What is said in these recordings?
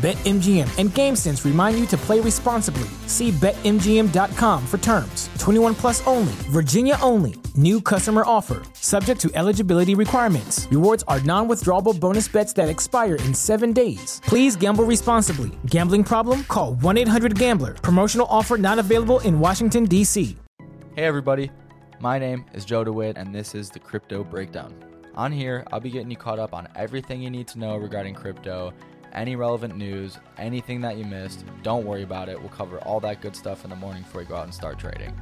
BetMGM and GameSense remind you to play responsibly. See BetMGM.com for terms. 21 plus only, Virginia only. New customer offer, subject to eligibility requirements. Rewards are non withdrawable bonus bets that expire in seven days. Please gamble responsibly. Gambling problem? Call 1 800 Gambler. Promotional offer not available in Washington, D.C. Hey, everybody. My name is Joe DeWitt, and this is the Crypto Breakdown. On here, I'll be getting you caught up on everything you need to know regarding crypto any relevant news, anything that you missed, don't worry about it. We'll cover all that good stuff in the morning before you go out and start trading.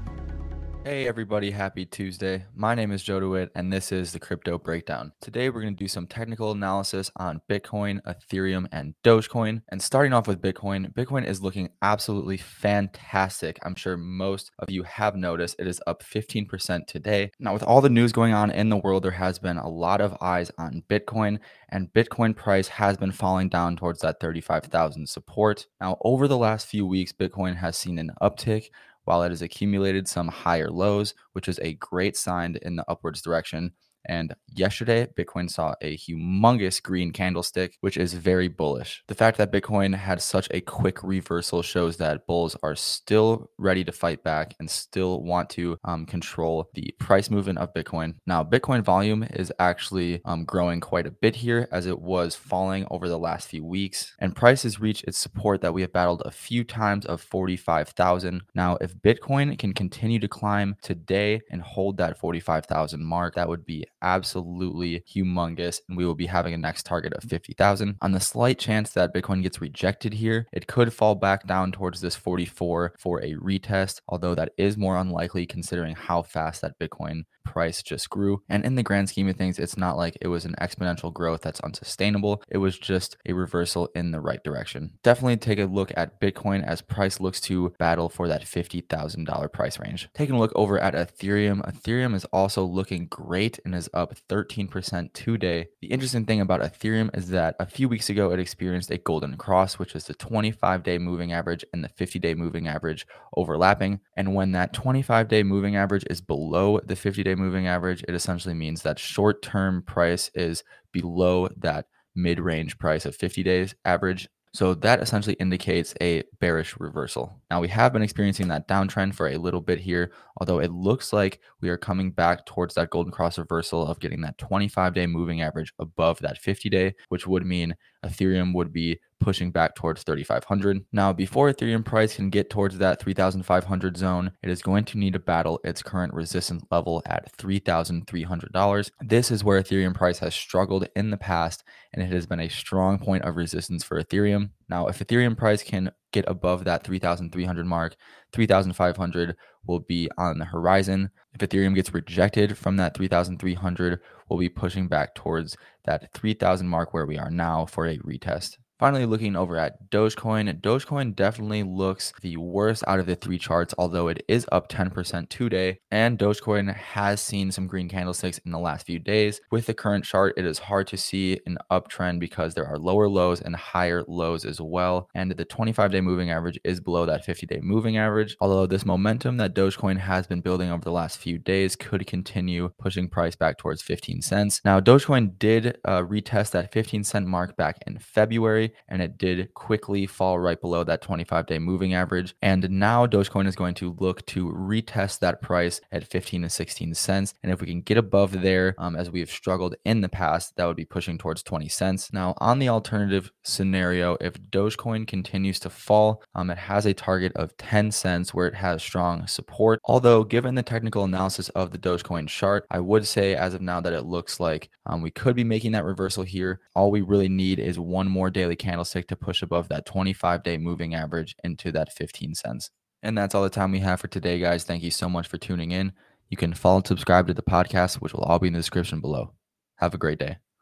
Hey everybody, happy Tuesday. My name is Joe DeWitt and this is the Crypto Breakdown. Today we're going to do some technical analysis on Bitcoin, Ethereum, and Dogecoin. And starting off with Bitcoin, Bitcoin is looking absolutely fantastic. I'm sure most of you have noticed it is up 15% today. Now, with all the news going on in the world, there has been a lot of eyes on Bitcoin and Bitcoin price has been falling down towards that 35,000 support. Now, over the last few weeks, Bitcoin has seen an uptick while it has accumulated some higher lows, which is a great sign in the upwards direction. And yesterday, Bitcoin saw a humongous green candlestick, which is very bullish. The fact that Bitcoin had such a quick reversal shows that bulls are still ready to fight back and still want to um, control the price movement of Bitcoin. Now, Bitcoin volume is actually um, growing quite a bit here as it was falling over the last few weeks. And price has reached its support that we have battled a few times of 45,000. Now, if Bitcoin can continue to climb today and hold that 45,000 mark, that would be absolutely humongous. And we will be having a next target of 50,000. On the slight chance that Bitcoin gets rejected here, it could fall back down towards this 44 for a retest, although that is more unlikely considering how fast that Bitcoin price just grew. And in the grand scheme of things, it's not like it was an exponential growth that's unsustainable. It was just a reversal in the right direction. Definitely take a look at Bitcoin as price looks to battle for that $50,000 price range. Taking a look over at Ethereum, Ethereum is also looking great and is up 13% today. The interesting thing about Ethereum is that a few weeks ago it experienced a golden cross, which is the 25 day moving average and the 50 day moving average overlapping. And when that 25 day moving average is below the 50 day moving average, it essentially means that short term price is below that mid range price of 50 days average so that essentially indicates a bearish reversal. Now we have been experiencing that downtrend for a little bit here, although it looks like we are coming back towards that golden cross reversal of getting that 25 day moving average above that 50 day, which would mean Ethereum would be pushing back towards 3500. Now, before Ethereum price can get towards that 3500 zone, it is going to need to battle its current resistance level at $3,300. This is where Ethereum price has struggled in the past and it has been a strong point of resistance for Ethereum. Now, if Ethereum price can get above that 3,300 mark, 3,500 will be on the horizon. If Ethereum gets rejected from that 3,300, we'll be pushing back towards that 3,000 mark where we are now for a retest. Finally, looking over at Dogecoin, Dogecoin definitely looks the worst out of the three charts, although it is up 10% today. And Dogecoin has seen some green candlesticks in the last few days. With the current chart, it is hard to see an uptrend because there are lower lows and higher lows as well. And the 25 day moving average is below that 50 day moving average. Although this momentum that Dogecoin has been building over the last few days could continue pushing price back towards 15 cents. Now, Dogecoin did uh, retest that 15 cent mark back in February and it did quickly fall right below that 25 day moving average. And now Dogecoin is going to look to retest that price at 15 to 16 cents. And if we can get above there, um, as we have struggled in the past, that would be pushing towards 20 cents. Now, on the alternative scenario, if Dogecoin continues to fall, um, it has a target of 10 cents where it has strong support. Although, given the technical analysis of the Dogecoin chart, I would say as of now that it looks like um, we could be making that reversal here. All we really need is one more daily candlestick to push above that 25 day moving average into that 15 cents. And that's all the time we have for today, guys. Thank you so much for tuning in. You can follow and subscribe to the podcast, which will all be in the description below. Have a great day.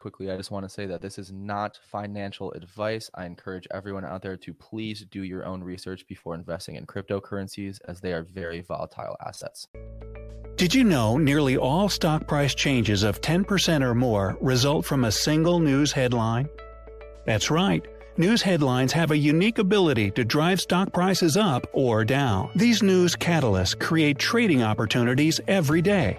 Quickly, I just want to say that this is not financial advice. I encourage everyone out there to please do your own research before investing in cryptocurrencies, as they are very volatile assets. Did you know nearly all stock price changes of 10% or more result from a single news headline? That's right. News headlines have a unique ability to drive stock prices up or down. These news catalysts create trading opportunities every day.